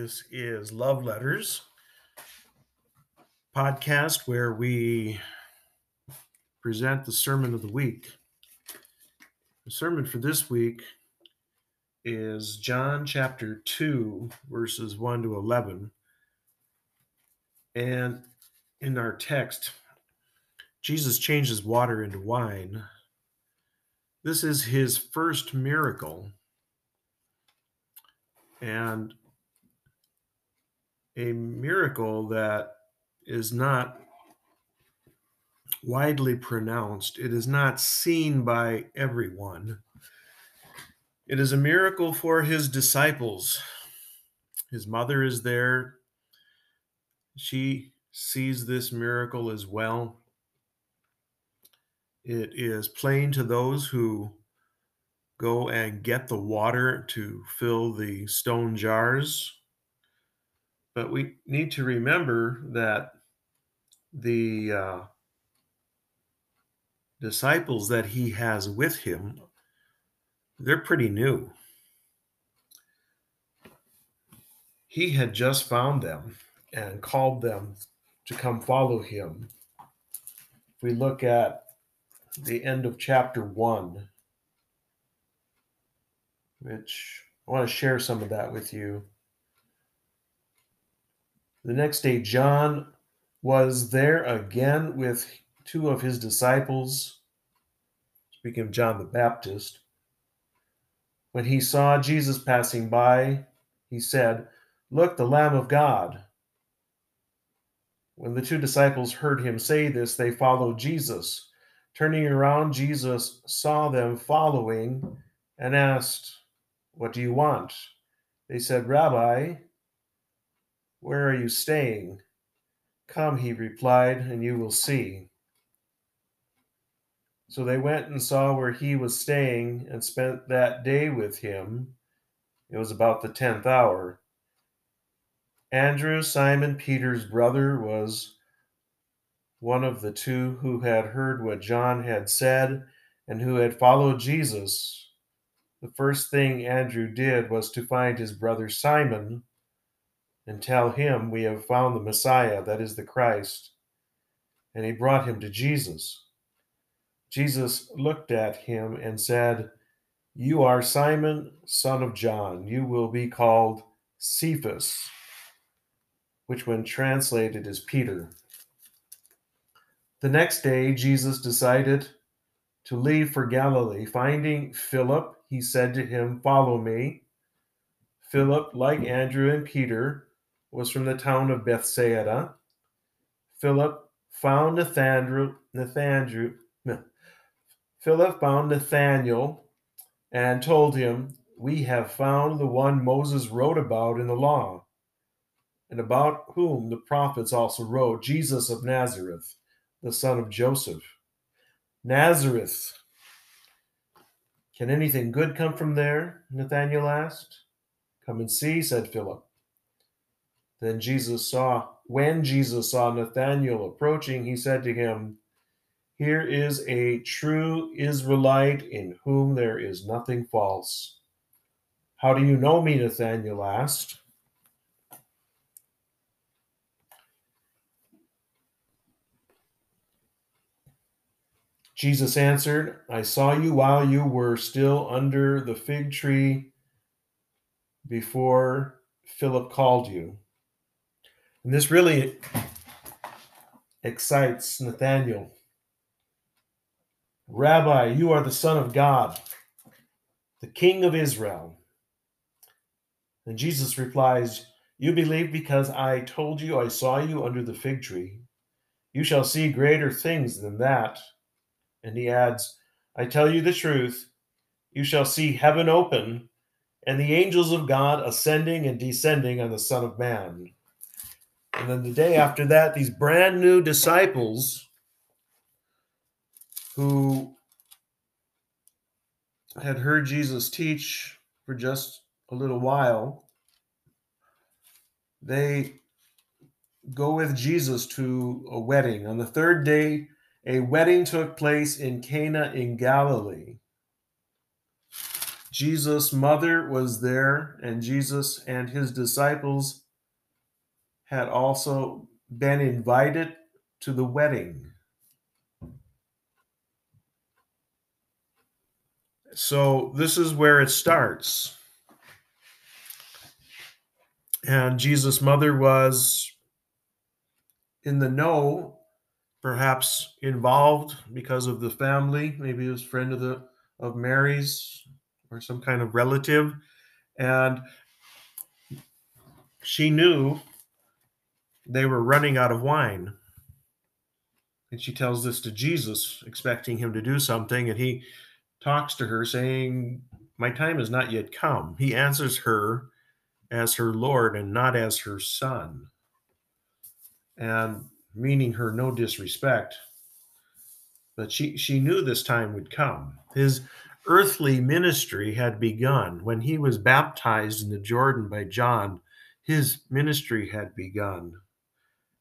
This is Love Letters podcast where we present the sermon of the week. The sermon for this week is John chapter 2, verses 1 to 11. And in our text, Jesus changes water into wine. This is his first miracle and a miracle that is not widely pronounced. It is not seen by everyone. It is a miracle for his disciples. His mother is there. She sees this miracle as well. It is plain to those who go and get the water to fill the stone jars. But we need to remember that the uh, disciples that he has with him, they're pretty new. He had just found them and called them to come follow him. If we look at the end of chapter 1, which I want to share some of that with you. The next day, John was there again with two of his disciples. Speaking of John the Baptist, when he saw Jesus passing by, he said, Look, the Lamb of God. When the two disciples heard him say this, they followed Jesus. Turning around, Jesus saw them following and asked, what do you want? They said, Rabbi, where are you staying? Come, he replied, and you will see. So they went and saw where he was staying and spent that day with him. It was about the tenth hour. Andrew, Simon Peter's brother, was one of the two who had heard what John had said and who had followed Jesus. The first thing Andrew did was to find his brother Simon and tell him, We have found the Messiah, that is the Christ. And he brought him to Jesus. Jesus looked at him and said, You are Simon, son of John. You will be called Cephas, which, when translated, is Peter. The next day, Jesus decided to leave for Galilee. Finding Philip, he said to him, Follow me. Philip, like Andrew and Peter, was from the town of Bethsaida. Philip found Nathanael, Nathanael, Philip found Nathanael and told him, We have found the one Moses wrote about in the law, and about whom the prophets also wrote, Jesus of Nazareth, the son of Joseph. Nazareth can anything good come from there? Nathanael asked. Come and see, said Philip. Then Jesus saw, when Jesus saw Nathanael approaching, he said to him, Here is a true Israelite in whom there is nothing false. How do you know me? Nathanael asked. Jesus answered, I saw you while you were still under the fig tree before Philip called you. And this really excites Nathanael. Rabbi, you are the Son of God, the King of Israel. And Jesus replies, You believe because I told you I saw you under the fig tree. You shall see greater things than that. And he adds, I tell you the truth, you shall see heaven open and the angels of God ascending and descending on the Son of Man. And then the day after that, these brand new disciples who had heard Jesus teach for just a little while, they go with Jesus to a wedding. On the third day, a wedding took place in Cana in Galilee. Jesus' mother was there, and Jesus and his disciples had also been invited to the wedding. So, this is where it starts. And Jesus' mother was in the know, perhaps involved because of the family. Maybe he was friend of the of Mary's or some kind of relative, and she knew they were running out of wine. And she tells this to Jesus, expecting him to do something, and he talks to her, saying, My time has not yet come. He answers her as her Lord and not as her son and meaning her no disrespect. But she, she knew this time would come. His earthly ministry had begun. When he was baptized in the Jordan by John, his ministry had begun.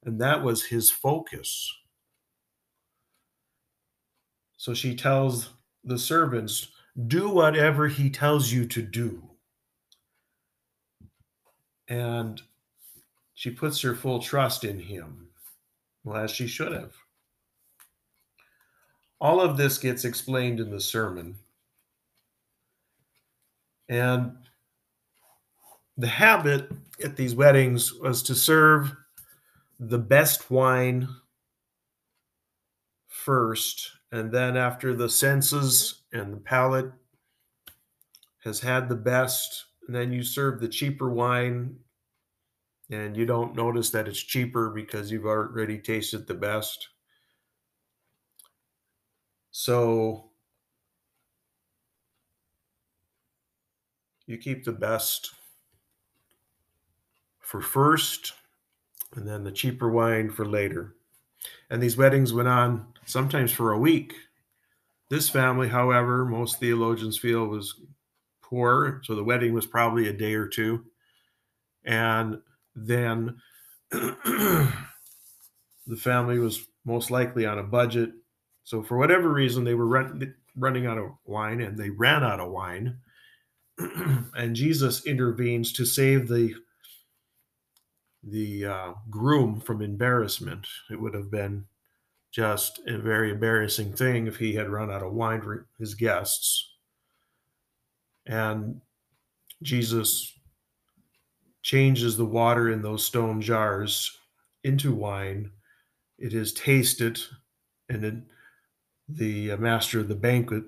And that was his focus. So she tells the servants, Do whatever he tells you to do. And she puts her full trust in him, well, as she should have. All of this gets explained in the sermon. And the habit at these weddings was to serve the best wine first, and then after the senses and the palate has had the best, and then you serve the cheaper wine and you don't notice that it's cheaper because you've already tasted the best. So you keep the best for first, and then the cheaper wine for later. And these weddings went on sometimes for a week. This family, however, most theologians feel was poor, so the wedding was probably a day or two. And then the family was most likely on a budget. So, for whatever reason, they were run, running out of wine and they ran out of wine. and Jesus intervenes to save the the uh, groom from embarrassment. It would have been just a very embarrassing thing if he had run out of wine for his guests. And Jesus changes the water in those stone jars into wine. It is tasted, and it, the uh, master of the banquet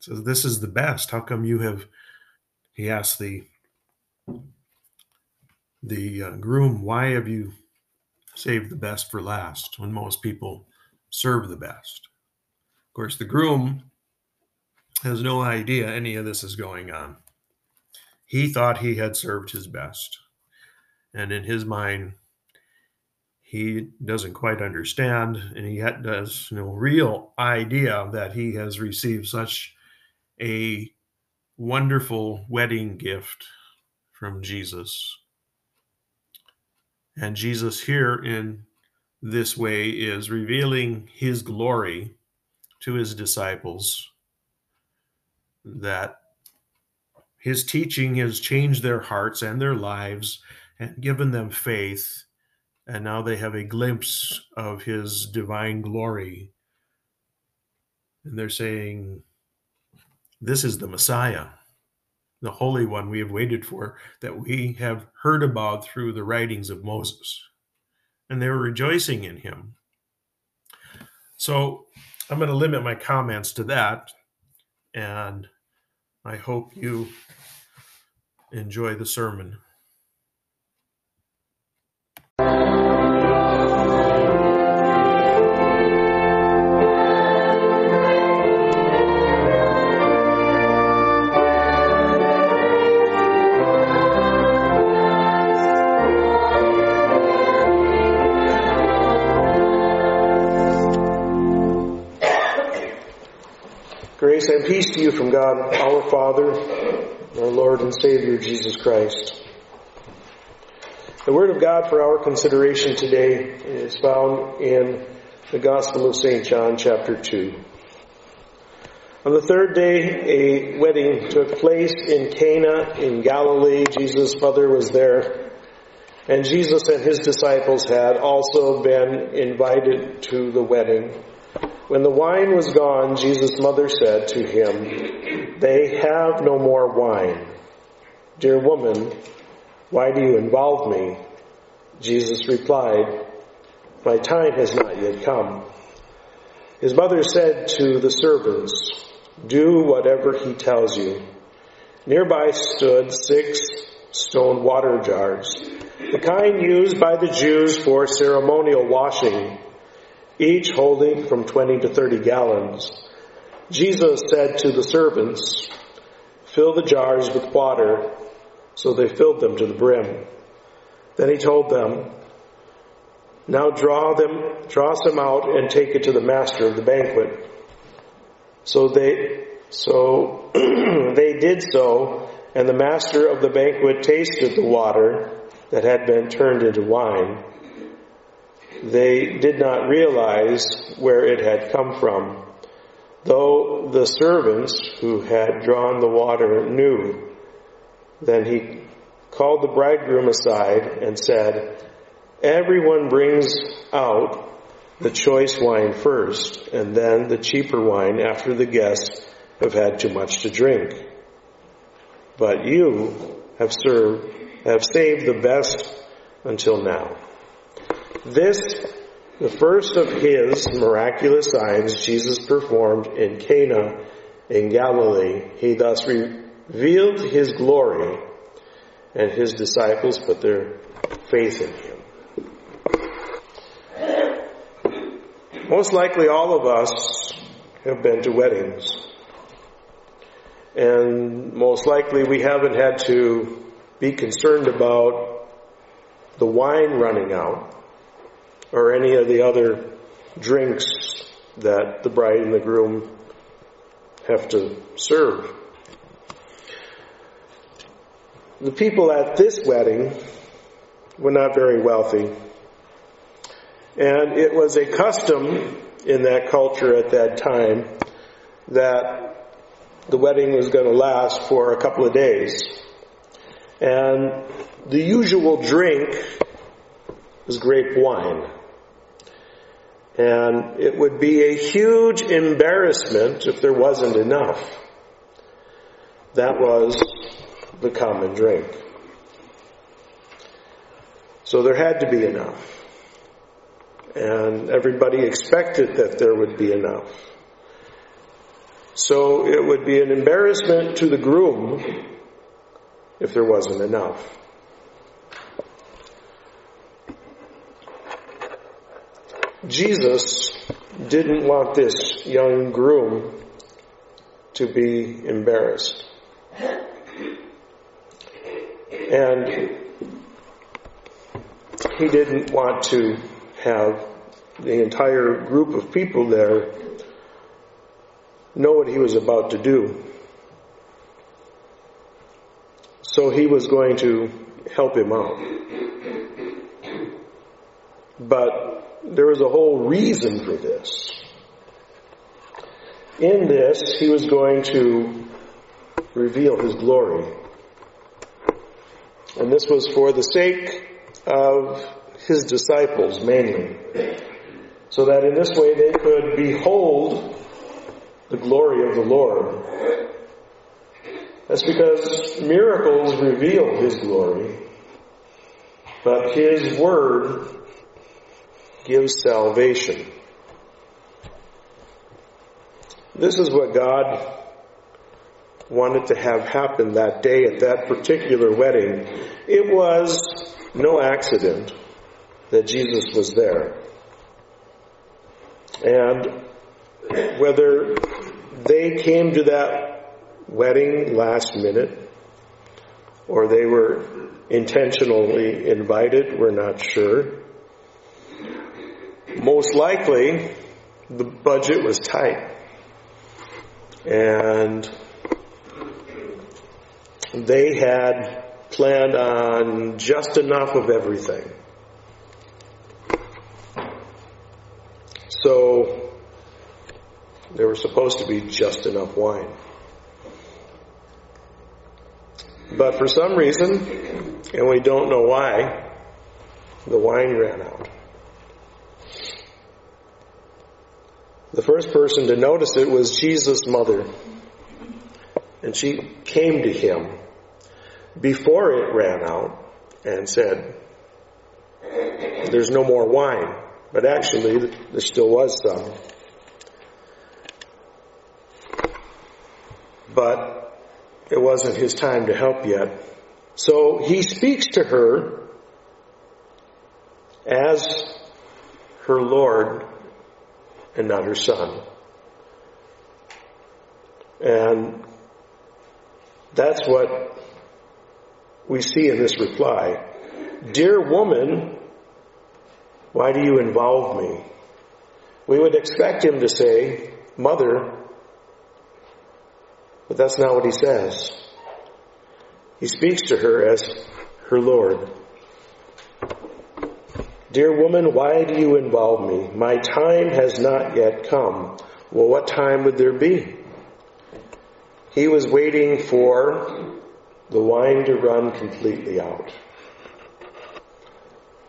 says, "This is the best. How come you have?" He asks the the uh, groom, "Why have you saved the best for last?" When most people serve the best. Of course, the groom has no idea any of this is going on. He thought he had served his best. And in his mind, he doesn't quite understand, and he has no real idea that he has received such a wonderful wedding gift from Jesus. And Jesus, here in this way, is revealing his glory to his disciples that his teaching has changed their hearts and their lives and given them faith. And now they have a glimpse of his divine glory. And they're saying, This is the Messiah, the Holy One we have waited for, that we have heard about through the writings of Moses. And they were rejoicing in him. So I'm going to limit my comments to that. And I hope you enjoy the sermon. Grace and peace to you from God, our Father, our Lord and Savior, Jesus Christ. The Word of God for our consideration today is found in the Gospel of St. John, chapter 2. On the third day, a wedding took place in Cana in Galilee. Jesus' mother was there. And Jesus and his disciples had also been invited to the wedding. When the wine was gone, Jesus' mother said to him, They have no more wine. Dear woman, why do you involve me? Jesus replied, My time has not yet come. His mother said to the servants, do whatever he tells you. Nearby stood six stone water jars, the kind used by the Jews for ceremonial washing, each holding from 20 to 30 gallons. Jesus said to the servants, fill the jars with water. So they filled them to the brim. Then he told them, now draw them, draw some out and take it to the master of the banquet. So they, so they did so, and the master of the banquet tasted the water that had been turned into wine. They did not realize where it had come from, though the servants who had drawn the water knew. Then he called the bridegroom aside and said, Everyone brings out the choice wine first, and then the cheaper wine after the guests have had too much to drink. But you have served, have saved the best until now. This, the first of his miraculous signs Jesus performed in Cana in Galilee, he thus revealed his glory and his disciples put their faith in him. Most likely all of us have been to weddings. And most likely we haven't had to be concerned about the wine running out or any of the other drinks that the bride and the groom have to serve. The people at this wedding were not very wealthy. And it was a custom in that culture at that time that the wedding was going to last for a couple of days. And the usual drink was grape wine. And it would be a huge embarrassment if there wasn't enough. That was the common drink. So there had to be enough and everybody expected that there would be enough. So it would be an embarrassment to the groom if there wasn't enough. Jesus didn't want this young groom to be embarrassed. And he didn't want to have the entire group of people there know what he was about to do. So he was going to help him out. But there was a whole reason for this. In this, he was going to reveal his glory. And this was for the sake of his disciples mainly, so that in this way they could behold the glory of the Lord. That's because miracles reveal his glory, but his word gives salvation. This is what God wanted to have happen that day at that particular wedding. It was no accident that Jesus was there. And whether they came to that wedding last minute or they were intentionally invited, we're not sure. Most likely, the budget was tight. And they had planned on just enough of everything. So There was supposed to be just enough wine. But for some reason, and we don't know why, the wine ran out. The first person to notice it was Jesus' mother. And she came to him before it ran out and said, There's no more wine. But actually, there still was some. But it wasn't his time to help yet. So he speaks to her as her Lord and not her son. And that's what we see in this reply. Dear woman, why do you involve me? We would expect him to say, Mother, but that's not what he says. He speaks to her as her Lord. Dear woman, why do you involve me? My time has not yet come. Well, what time would there be? He was waiting for the wine to run completely out.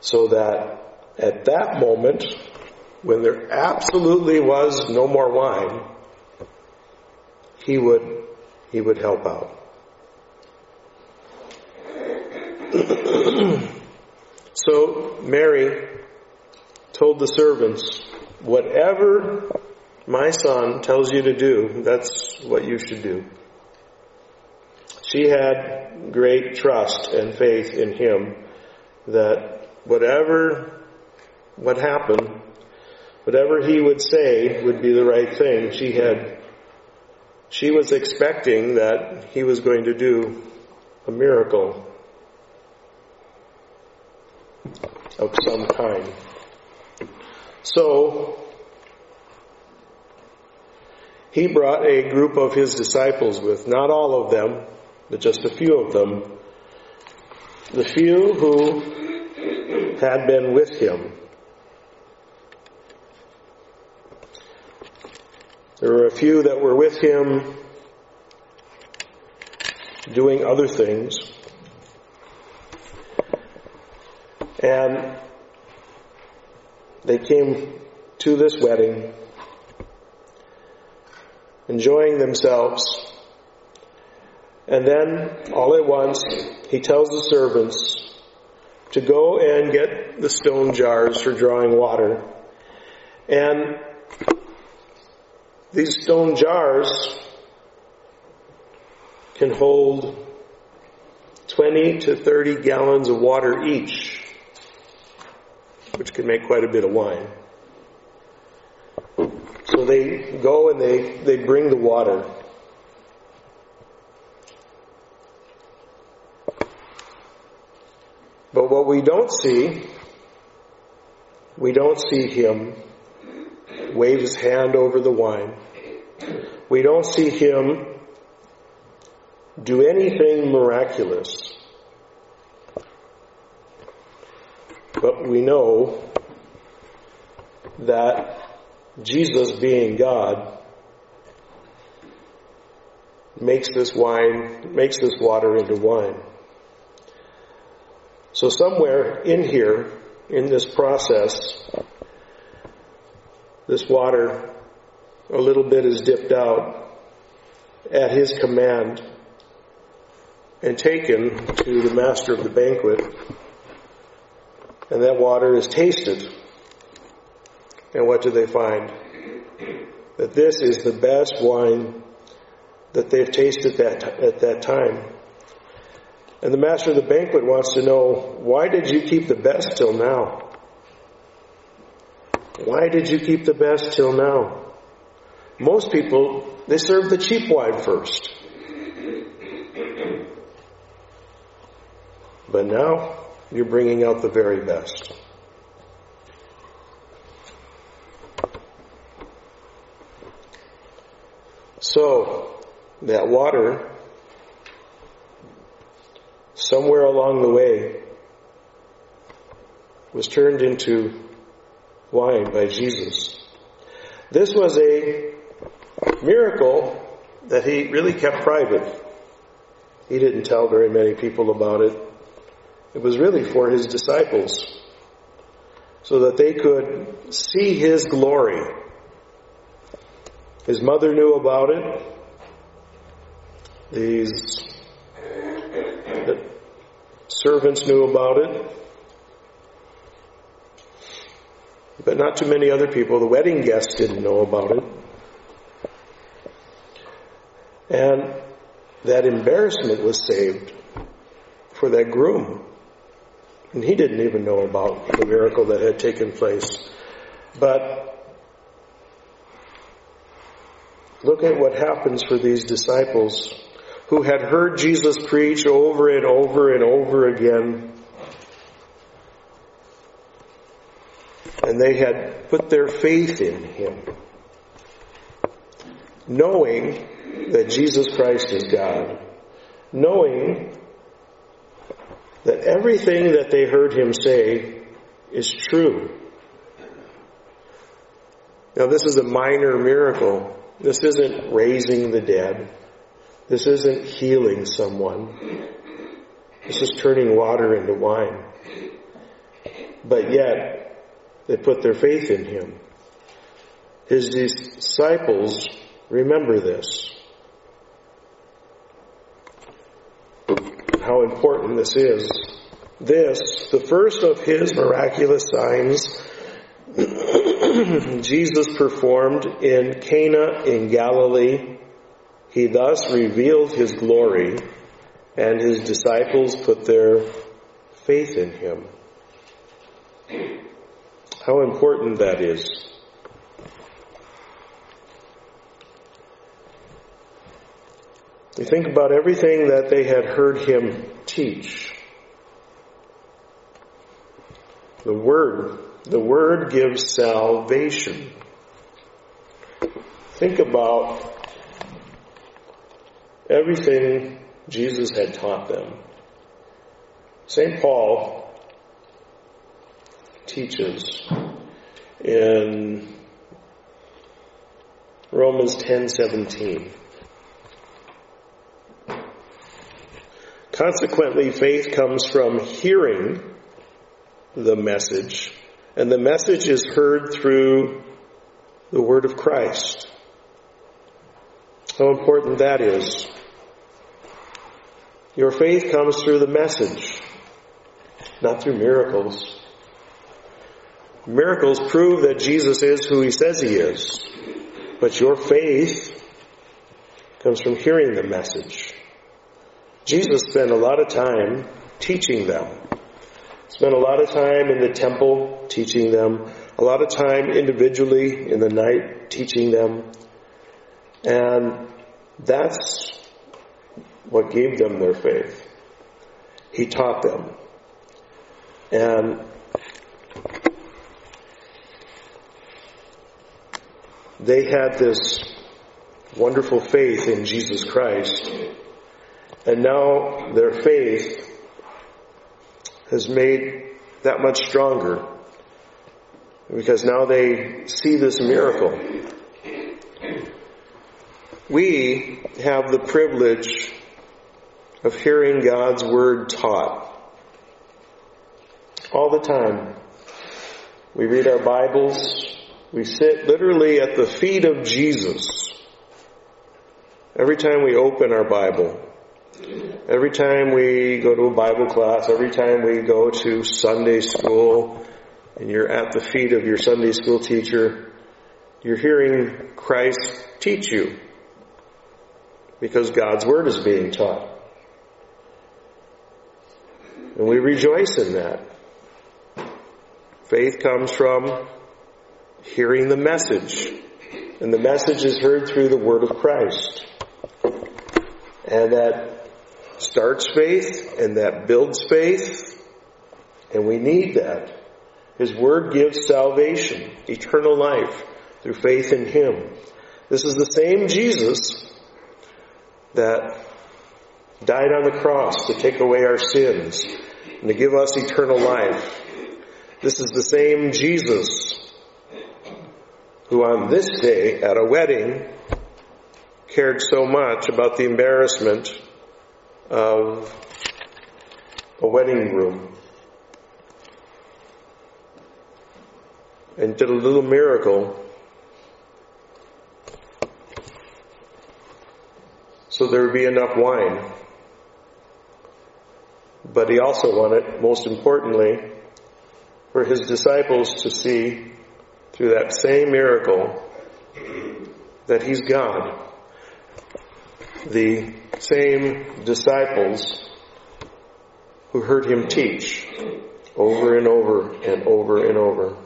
So that at that moment, when there absolutely was no more wine, he would, he would help out. so Mary told the servants, whatever my son tells you to do, that's what you should do. She had great trust and faith in him that whatever would happen, whatever he would say would be the right thing. She had, she was expecting that he was going to do a miracle of some kind. So, he brought a group of his disciples with, not all of them, but just a few of them. The few who had been with him. There were a few that were with him doing other things. And they came to this wedding enjoying themselves. And then, all at once, he tells the servants to go and get the stone jars for drawing water. And these stone jars can hold 20 to 30 gallons of water each, which can make quite a bit of wine. So they go and they, they bring the water. But what we don't see, we don't see him wave his hand over the wine. We don't see him do anything miraculous. But we know that Jesus being God makes this wine, makes this water into wine. So somewhere in here, in this process, this water, a little bit is dipped out at his command and taken to the master of the banquet. And that water is tasted. And what do they find? That this is the best wine that they've tasted that, at that time. And the master of the banquet wants to know, why did you keep the best till now? Why did you keep the best till now? Most people, they serve the cheap wine first. But now, you're bringing out the very best. So, that water, somewhere along the way, was turned into wine by Jesus. This was a miracle that he really kept private. He didn't tell very many people about it. It was really for his disciples so that they could see his glory. His mother knew about it. These the servants knew about it. But not too many other people. The wedding guests didn't know about it. And that embarrassment was saved for that groom. And he didn't even know about the miracle that had taken place. But look at what happens for these disciples who had heard Jesus preach over and over and over again. And they had put their faith in him, knowing that Jesus Christ is God, knowing everything that they heard him say is true. Now, this is a minor miracle. This isn't raising the dead. This isn't healing someone. This is turning water into wine. But yet, they put their faith in him. His disciples remember this. how important this is. This, the first of his miraculous signs, Jesus performed in Cana in Galilee. He thus revealed his glory, and his disciples put their faith in him. How important that is. You think about everything that they had heard him teach. The Word, the Word gives salvation. Think about everything Jesus had taught them. St. Paul teaches in Romans 10:17 Consequently, faith comes from hearing the message, and the message is heard through the word of Christ. How important that is. Your faith comes through the message, not through miracles. Miracles prove that Jesus is who he says he is, but your faith comes from hearing the message. Jesus spent a lot of time teaching them. Spent a lot of time in the temple teaching them, a lot of time individually in the night teaching them. And that's what gave them their faith. He taught them. And they had this wonderful faith in Jesus Christ and now their faith has made that much stronger because now they see this miracle. We have the privilege of hearing God's Word taught all the time. We read our Bibles. We sit literally at the feet of Jesus. Every time we open our Bible, Every time we go to a Bible class, every time we go to Sunday school, and you're at the feet of your Sunday school teacher, you're hearing Christ teach you. Because God's Word is being taught. And we rejoice in that. Faith comes from hearing the message. And the message is heard through the Word of Christ. And that starts faith and that builds faith. And we need that. His word gives salvation, eternal life through faith in Him. This is the same Jesus that died on the cross to take away our sins and to give us eternal life. This is the same Jesus who on this day at a wedding cared so much about the embarrassment of a wedding room and did a little miracle so there would be enough wine. But he also wanted, most importantly, for his disciples to see through that same miracle that he's God. The same disciples who heard him teach over and over and over and over.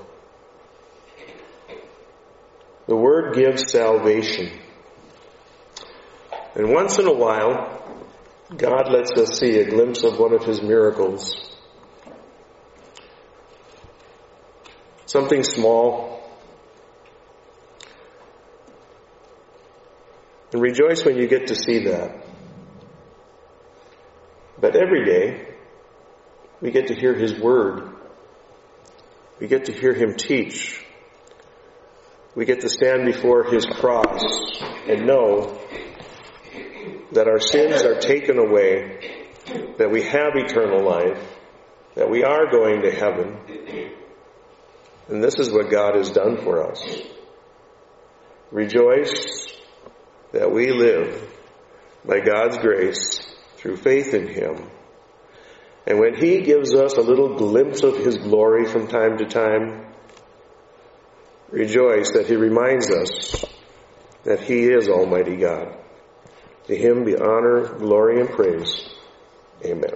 The Word gives salvation. And once in a while, God lets us see a glimpse of one of His miracles. Something small. And rejoice when you get to see that. But every day, we get to hear His Word. We get to hear Him teach. We get to stand before His cross and know that our sins are taken away, that we have eternal life, that we are going to heaven. And this is what God has done for us. Rejoice that we live by God's grace through faith in Him. And when He gives us a little glimpse of His glory from time to time, rejoice that He reminds us that He is Almighty God. To him be honor, glory, and praise. Amen.